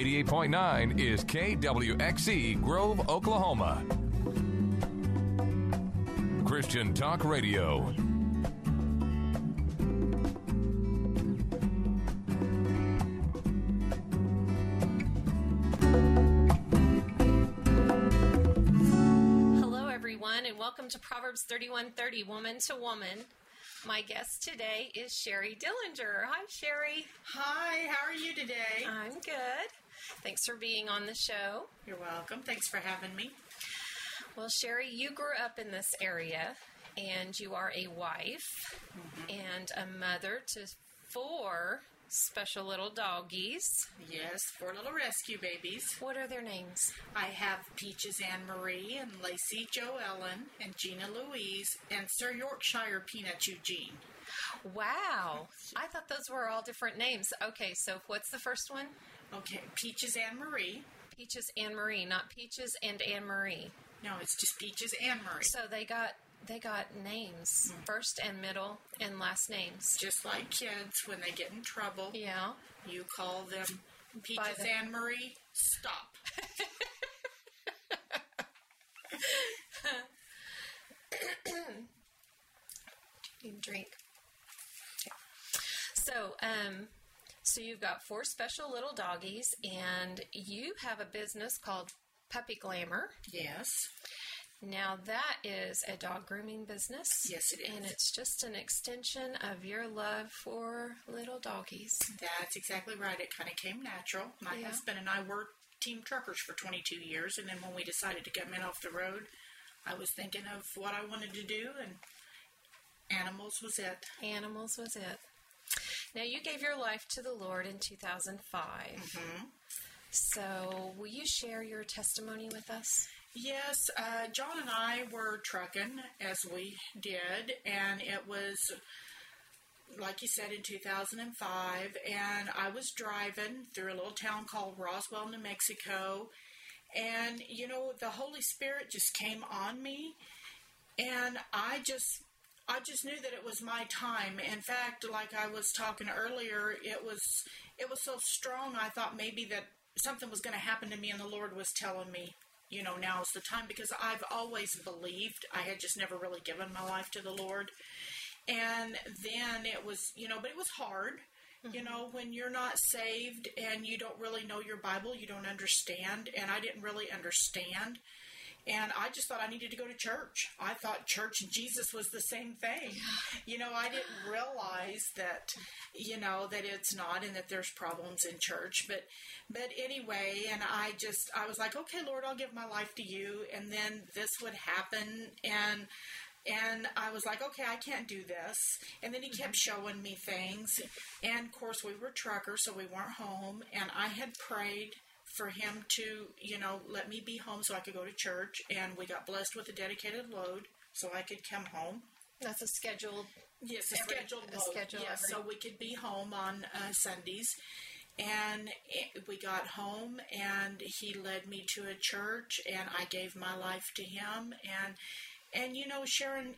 88.9 is KWXE Grove, Oklahoma. Christian Talk Radio. Hello, everyone, and welcome to Proverbs 31:30, Woman to Woman. My guest today is Sherri Dillinger. Hi, Sherri. Hi, how are you today? I'm good. Thanks for being on the show. You're welcome. Thanks for having me. Well, Sherri, you grew up in this area, and you are a wife mm-hmm. and a mother to four special little doggies. Yes, four little rescue babies. What are their names? I have Peaches Anne Marie and Lacey Joe Ellen and Gina Louise and Sir Yorkshire Peanut Eugene. Wow, I thought those were all different names. Okay, so what's the first one? Okay, Peaches Anne Marie. Peaches Anne Marie, not Peaches and Anne Marie. No, it's just Peaches Anne Marie. So they got they got names, first and middle and last names. Just like kids, when they get in trouble, Yeah. you call them Peaches the- Anne Marie. Stop. You drink. Okay. So, um, so you've got four special little doggies, and you have a business called Puppy Glamour. Yes. Now that is a dog grooming business. Yes, it is. And it's just an extension of your love for little doggies. That's exactly right. It kind of came natural. My Yeah. husband and I were team truckers for 22 years, and then when we decided to come in off the road, I was thinking of what I wanted to do, and animals was it. Animals was it. Now you gave your life to the Lord in 2005. Mm-hmm. So will you share your testimony with us? Yes, uh, John and I were trucking as we did, and it was like you said in 2005 and i was driving through a little town called roswell new mexico and you know the holy spirit just came on me and i just i just knew that it was my time. In fact like i was talking earlier it was it was so strong i thought maybe that something was going to happen to me and the lord was telling me you know now's the time because i've always believed i had just never really given my life to the lord. And then it was you know but it was hard you mm-hmm. know when you're not saved and you don't really know your bible you don't understand and i didn't really understand and i just thought i needed to go to church i thought church and jesus was the same thing you know i didn't realize that you know that it's not and that there's problems in church but but anyway and i just i was like okay lord i'll give my life to you and then this would happen and and I was like, okay, I can't do this. And then he kept mm-hmm. showing me things. And of course, we were truckers, so we weren't home. And I had prayed for him to, you know, let me be home so I could go to church. And we got blessed with a dedicated load so I could come home. That's a scheduled. Yes, a Every- scheduled a load. schedule yes, every- so we could be home on uh, Sundays. And it, we got home, and he led me to a church, and I gave my life to him. And and you know, Sharon,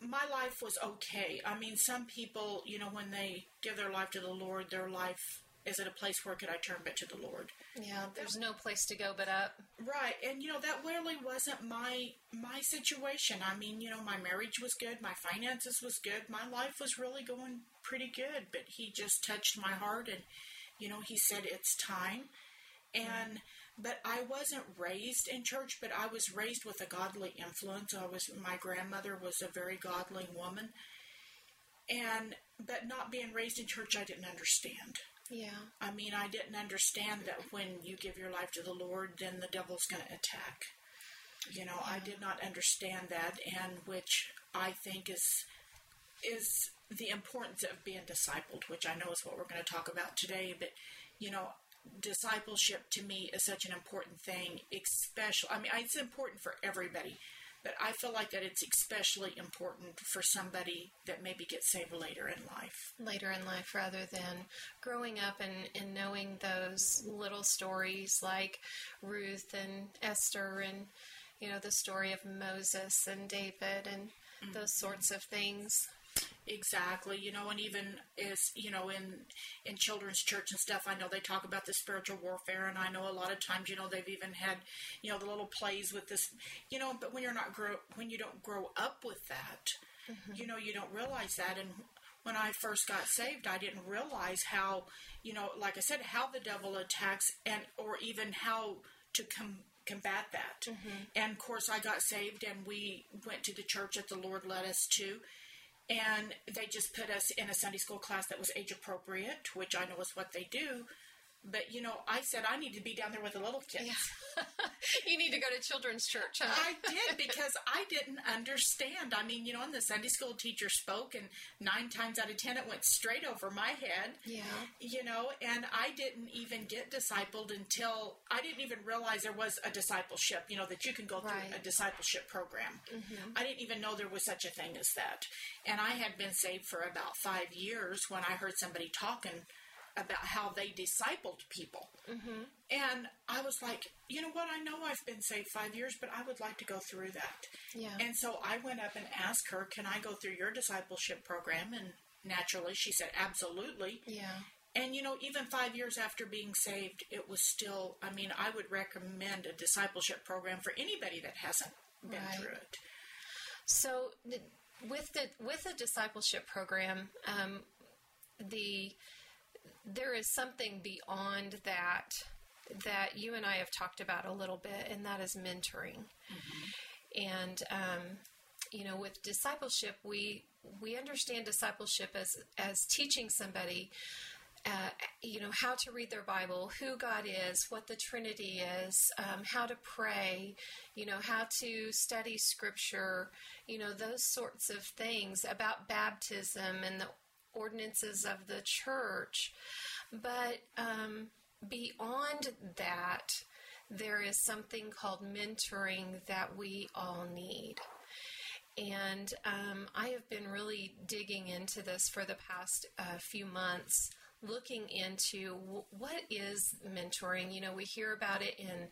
my life was okay. I mean, some people, you know, when they give their life to the Lord, their life is it a place where could I turn but to the Lord? Yeah, there's no place to go but up. Right, and you know that really wasn't my my situation. I mean, you know, my marriage was good, my finances was good, my life was really going pretty good. But he just touched my heart, and you know, he said it's time. And but I wasn't raised in church, but I was raised with a godly influence. I was my grandmother was a very godly woman, and but not being raised in church, I didn't understand. Yeah. I mean, I didn't understand that when you give your life to the Lord, then the devil's going to attack. You know, I did not understand that, and which I think is is the importance of being discipled, which I know is what we're going to talk about today. But you know, discipleship to me is such an important thing, especially. I mean, it's important for everybody, but I feel like that it's especially important for somebody that maybe gets saved later in life. Later in life, rather than growing up and, and knowing those little stories like Ruth and Esther and, you know, the story of Moses and David and mm-hmm. those sorts of things. Exactly, you know, and even is you know in in children's church and stuff, I know they talk about the spiritual warfare, and I know a lot of times, you know, they've even had you know the little plays with this, you know, but when you're not grow when you don't grow up with that, mm-hmm. you know, you don't realize that. And when I first got saved, I didn't realize how you know, like I said, how the devil attacks, and or even how to come combat that. Mm-hmm. And of course, I got saved, and we went to the church that the Lord led us to and they just put us in a Sunday school class that was age appropriate, which I know is what they do. But you know, I said I need to be down there with the little kids. Yeah. you need to go to children's church. Huh? I did because I didn't understand. I mean, you know, and the Sunday school teacher spoke, and nine times out of ten, it went straight over my head. Yeah. You know, and I didn't even get discipled until I didn't even realize there was a discipleship. You know, that you can go through right. a discipleship program. Mm-hmm. I didn't even know there was such a thing as that. And I had been saved for about five years when I heard somebody talking about how they discipled people. Mm-hmm. And I was like, you know what? I know I've been saved five years, but I would like to go through that. Yeah. And so I went up and asked her, can I go through your discipleship program? And naturally, she said, absolutely. Yeah. And you know, even five years after being saved, it was still, I mean, I would recommend a discipleship program for anybody that hasn't been right. through it. So, with the with the discipleship program, um, the there is something beyond that that you and I have talked about a little bit, and that is mentoring. Mm-hmm. And um, you know, with discipleship, we we understand discipleship as as teaching somebody. Uh, you know how to read their Bible, who God is, what the Trinity is, um, how to pray, you know how to study Scripture, you know those sorts of things about baptism and the ordinances of the church. But um, beyond that, there is something called mentoring that we all need. And um, I have been really digging into this for the past uh, few months, looking into what is mentoring. You know, we hear about it in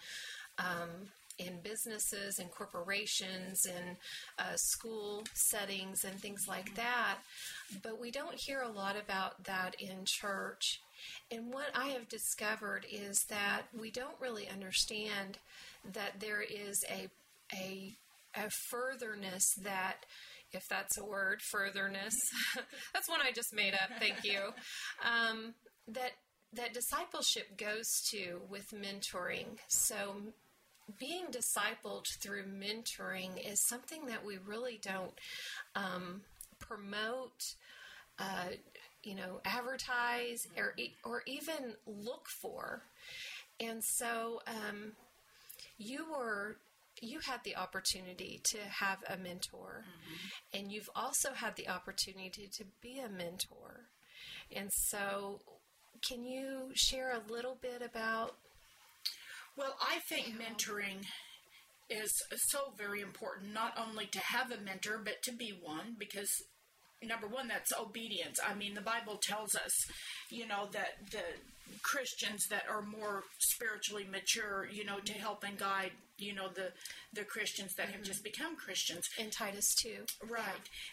um, in businesses and corporations and uh, school settings and things like that, but we don't hear a lot about that in church. And what I have discovered is that we don't really understand that there is a a, a furtherness that if that's a word, furtherness. that's one I just made up. Thank you. Um, that that discipleship goes to with mentoring. So being discipled through mentoring is something that we really don't um, promote, uh, you know, advertise, or or even look for. And so, um, you were you had the opportunity to have a mentor, mm-hmm. and you've also had the opportunity to be a mentor. And so, can you share a little bit about well, I think mentoring is so very important, not only to have a mentor, but to be one, because number one, that's obedience. I mean, the Bible tells us, you know, that the Christians that are more spiritually mature, you know, to help and guide, you know, the the Christians that mm-hmm. have just become Christians. In Titus 2. Right.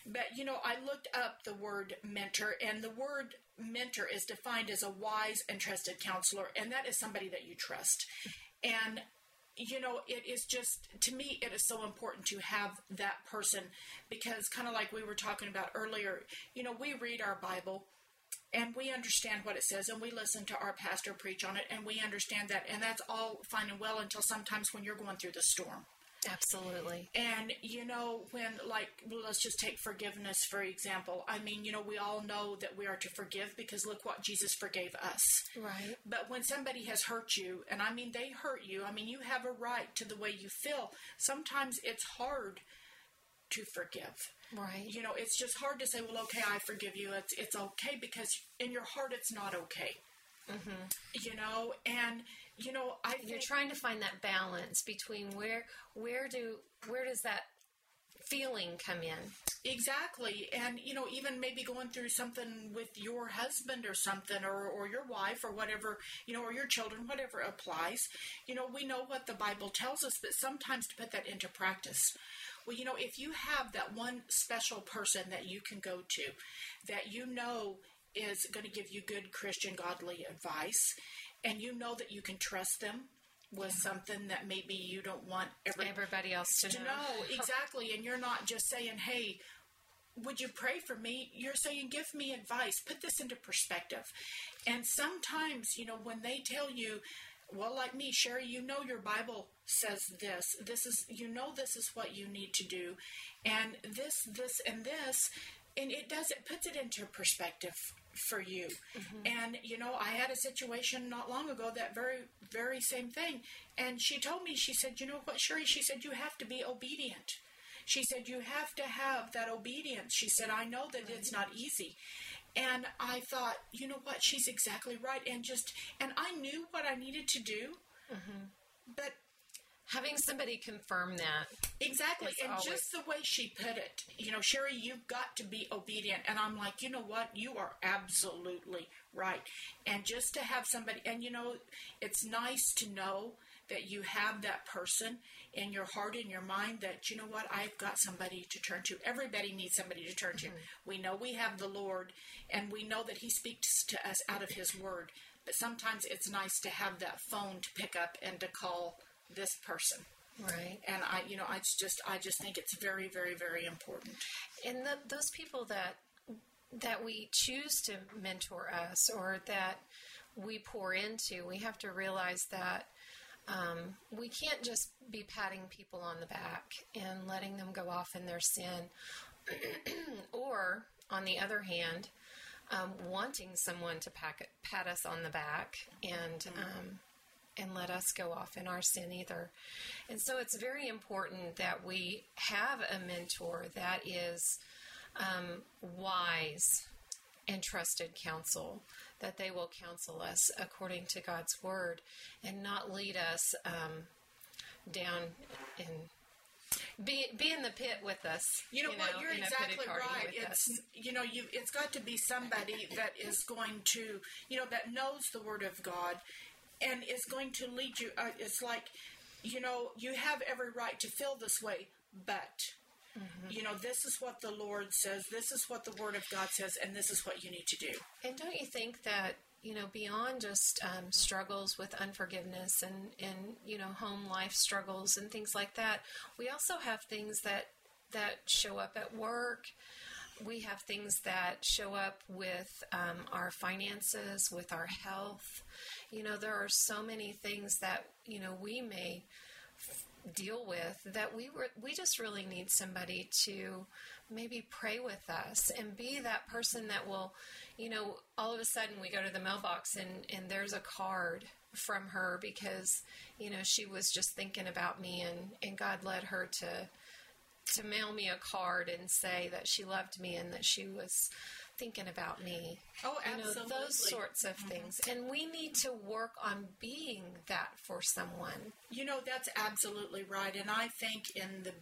Yeah. But, you know, I looked up the word mentor, and the word mentor is defined as a wise and trusted counselor, and that is somebody that you trust. And you know, it is just, to me, it is so important to have that person because, kind of like we were talking about earlier, you know, we read our Bible and we understand what it says and we listen to our pastor preach on it and we understand that. And that's all fine and well until sometimes when you're going through the storm. Absolutely. And, you know, when, like, let's just take forgiveness, for example. I mean, you know, we all know that we are to forgive because look what Jesus forgave us. Right. But when somebody has hurt you, and I mean, they hurt you, I mean, you have a right to the way you feel. Sometimes it's hard to forgive. Right. You know, it's just hard to say, well, okay, I forgive you. It's, it's okay because in your heart it's not okay. Mm-hmm. You know, and you know, I you're trying to find that balance between where where do where does that feeling come in? Exactly. And you know even maybe going through something with your husband or something or, or your wife or whatever you know or your children whatever applies. You know we know what the bible tells us but sometimes to put that into practice. Well, you know, if you have that one special person that you can go to, that you know is going to give you good Christian, godly advice, and you know that you can trust them with something that maybe you don't want every, Everybody else to, to know exactly, and you're not just saying, "Hey." Would you pray for me? You're saying, give me advice. Put this into perspective. And sometimes, you know, when they tell you, well, like me, Sherri, you know your Bible says this. This is, you know, this is what you need to do. And this, this, and this. And it does, it puts it into perspective for you. Mm-hmm. And, you know, I had a situation not long ago that very, very same thing. And she told me, she said, you know what, Sherri? She said, you have to be obedient. She said, You have to have that obedience. She said, I know that it's not easy. And I thought, you know what? She's exactly right. And just, and I knew what I needed to do. Mm-hmm. But having somebody confirm that. exactly, and always- just the way she put it, you know, Sherri, you've got to be obedient. And I'm like, you know what? You are absolutely right. And just to have somebody, and you know, it's nice to know that you have that person in your heart in your mind that you know what I've got somebody to turn to. Everybody needs somebody to turn to. Mm-hmm. We know we have the Lord and we know that he speaks to us out of his word. But sometimes it's nice to have that phone to pick up and to call this person. Right. And I you know I just I just think it's very very very important. and the, those people that that we choose to mentor us or that we pour into, we have to realize that um, we can't just be patting people on the back and letting them go off in their sin, or on the other hand, um, wanting someone to pack, pat us on the back and um, and let us go off in our sin either. And so it's very important that we have a mentor that is um, wise and trusted counsel, that they will counsel us according to God's word and not lead us um, down in be, be in the pit with us. You know what? You're exactly right. It's us. you know you it's got to be somebody that is going to you know that knows the Word of God and it's going to lead you. Uh, it's like you know you have every right to feel this way, but. Mm-hmm. You know, this is what the Lord says. This is what the Word of God says, and this is what you need to do. And don't you think that you know beyond just um, struggles with unforgiveness and and you know home life struggles and things like that, we also have things that that show up at work. We have things that show up with um, our finances, with our health. You know, there are so many things that you know we may deal with that we were we just really need somebody to maybe pray with us and be that person that will you know all of a sudden we go to the mailbox and and there's a card from her because you know she was just thinking about me and and God led her to to mail me a card and say that she loved me and that she was thinking about me Oh, you know absolutely. those sorts of mm-hmm. things and we need to work on being that for someone You know, that's absolutely right. And I think in the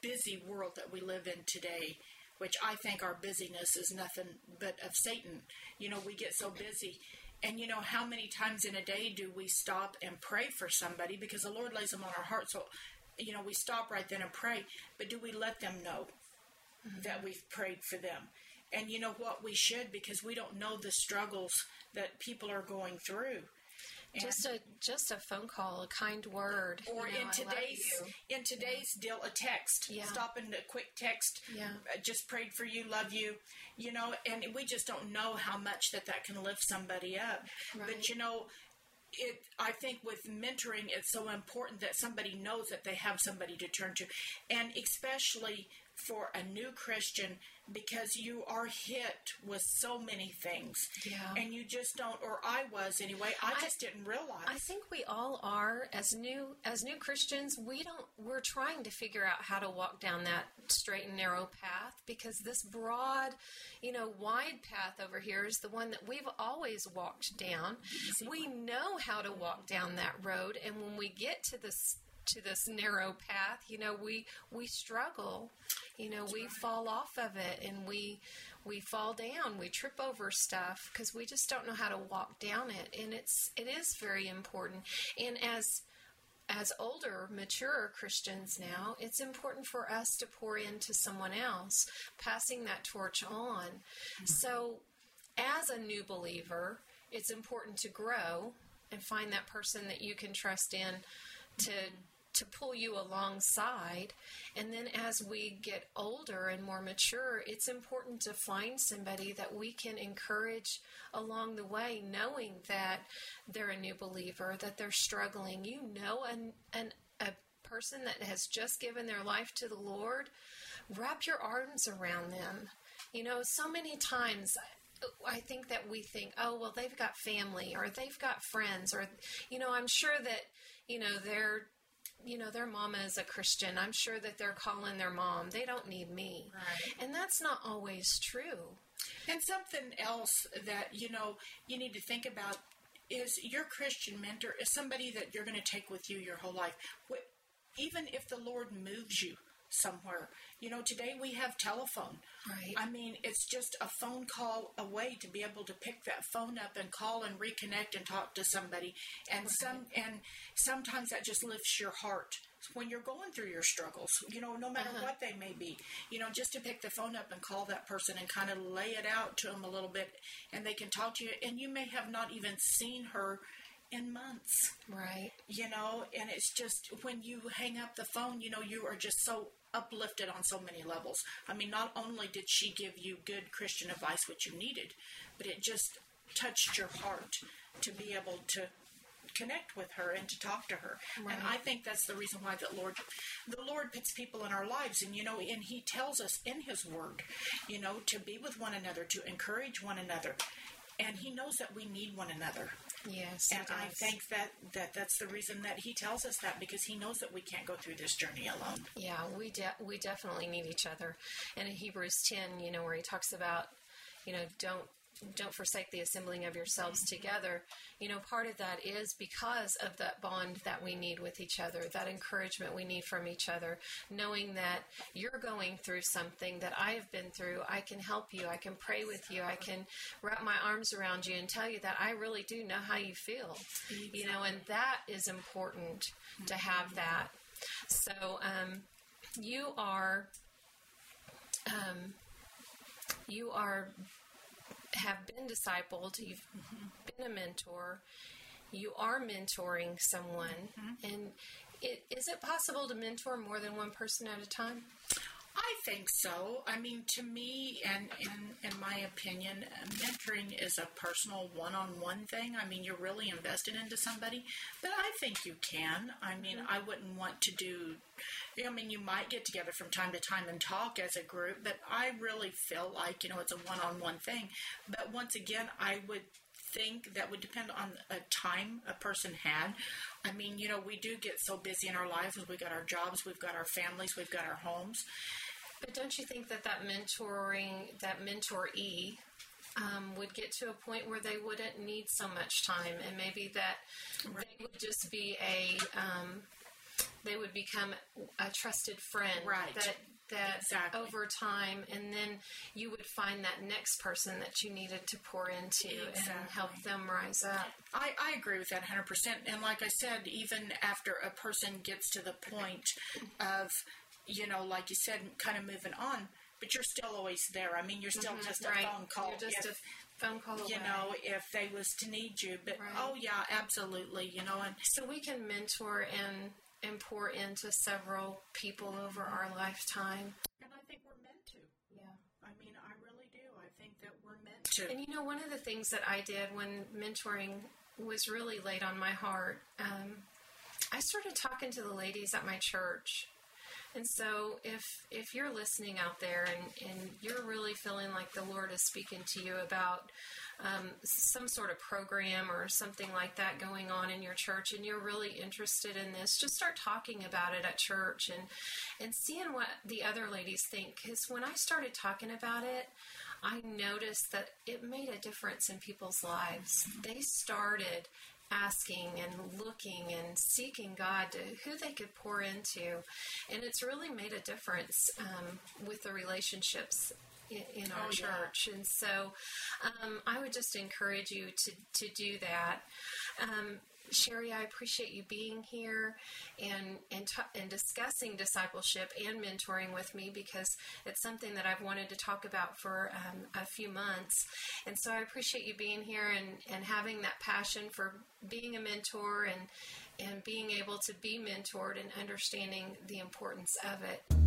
busy world that we live in today, which I think our busyness is nothing but of Satan, you know, we get so busy. And you know, how many times in a day do we stop and pray for somebody because the Lord lays them on our heart? So, you know, we stop right then and pray. But do we let them know that we've prayed for them? And you know what? We should because we don't know the struggles that people are going through. And- just a just a phone call, a kind word, or you know, in today's in today's deal a text Yeah. stop in a quick text Yeah. uh, just prayed for you love you you know and we just don't know how much that that can lift somebody up Right. but you know it i think with mentoring it's so important that somebody knows that they have somebody to turn to. And especially for a new christian because you are hit with so many things Yeah. and you just don't or i was anyway i just didn't realize I think we all are as new as new Christians. We don't. We're trying to figure out how to walk down that straight and narrow path because this broad, you know, wide path over here is the one that we've always walked down. We know how to walk down that road, and when we get to this to this narrow path, you know, we we struggle. You know, we fall off of it, and we we fall down. We trip over stuff because we just don't know how to walk down it, and it's it is very important. And as as older, mature Christians now, it's important for us to pour into someone else, passing that torch on. Mm-hmm. So, as a new believer, it's important to grow and find that person that you can trust in to to pull you alongside. And then as we get older and more mature, it's important to find somebody that we can encourage along the way, knowing that they're a new believer, that they're struggling. You know, an, an, a person that has just given their life to the Lord, wrap your arms around them. You know, so many times I think that we think, oh, well, they've got family or they've got friends, or, you know, I'm sure that, you know, they're you know, their mama is a Christian. I'm sure that they're calling their mom. They don't need me. Right. And that's not always true. And something else that, you know, you need to think about is your Christian mentor is somebody that you're going to take with you your whole life. Even if the Lord moves you somewhere, you know, today we have telephone. Right. I mean, it's just a phone call away to be able to pick that phone up and call and reconnect and talk to somebody. And right. some and sometimes that just lifts your heart when you're going through your struggles, you know, no matter uh-huh. what they may be, you know, just to pick the phone up and call that person and kind of lay it out to them a little bit and they can talk to you and you may have not even seen her in months. Right. You know, and it's just when you hang up the phone, you know, you are just so uplifted on so many levels. I mean, not only did she give you good Christian advice, which you needed, but it just touched your heart to be able to connect with her and to talk to her. Right. And I think that's the reason why the Lord the Lord puts people in our lives and you know and he tells us in his word, you know, to be with one another, to encourage one another. And he knows that we need one another. Yes, and I think that, that that's the reason that he tells us that because he knows that we can't go through this journey alone. Yeah, we de- we definitely need each other. And in Hebrews ten, you know, where he talks about, you know, don't don't forsake the assembling of yourselves together. You know, part of that is because of that bond that we need with each other, that encouragement we need from each other, knowing that you're going through something that I have been through. I can help you. I can pray with you. I can wrap my arms around you and tell you that I really do know how you feel. You know, and that is important to have that. So, um, you are, um, you are have been discipled, you've been a mentor, you are mentoring someone, mm-hmm. and it, is it possible to mentor more than one person at a time? I think so. I mean, to me, and in, in my opinion, mentoring is a personal one on one thing. I mean, you're really invested into somebody, but I think you can. I mean, mm-hmm. I wouldn't want to do, I mean, you might get together from time to time and talk as a group, but I really feel like, you know, it's a one on one thing. But once again, I would think that would depend on a time a person had. I mean, you know, we do get so busy in our lives. We've got our jobs, we've got our families, we've got our homes. But don't you think that that mentoring, that mentoree, um, would get to a point where they wouldn't need so much time, and maybe that right. they would just be a, um, they would become a trusted friend. Right. That that exactly. over time, and then you would find that next person that you needed to pour into exactly. and help them rise up. I, I agree with that 100%. And like I said, even after a person gets to the point of you know, like you said, kind of moving on, but you're still always there. I mean, you're still mm-hmm, just a right. phone call. You're just if, a phone call away. You know, if they was to need you, but right. oh yeah, absolutely. You know, and so we can mentor and and pour into several people over our lifetime. And I think we're meant to. Yeah. I mean, I really do. I think that we're meant to. And you know, one of the things that I did when mentoring was really laid on my heart, um, I started talking to the ladies at my church and so if if you're listening out there and, and you're really feeling like the Lord is speaking to you about um, some sort of program or something like that going on in your church and you're really interested in this, just start talking about it at church and and seeing what the other ladies think. Because when I started talking about it, I noticed that it made a difference in people's lives. They started asking and looking and seeking God to who they could pour into. And it's really made a difference um, with the relationships in, in our Oh, yeah. church. And so um, I would just encourage you to, to do that. Um, Sherri, I appreciate you being here and and, ta- and discussing discipleship and mentoring with me because it's something that I've wanted to talk about for um, a few months. And so I appreciate you being here and, and having that passion for being a mentor and and being able to be mentored and understanding the importance of it.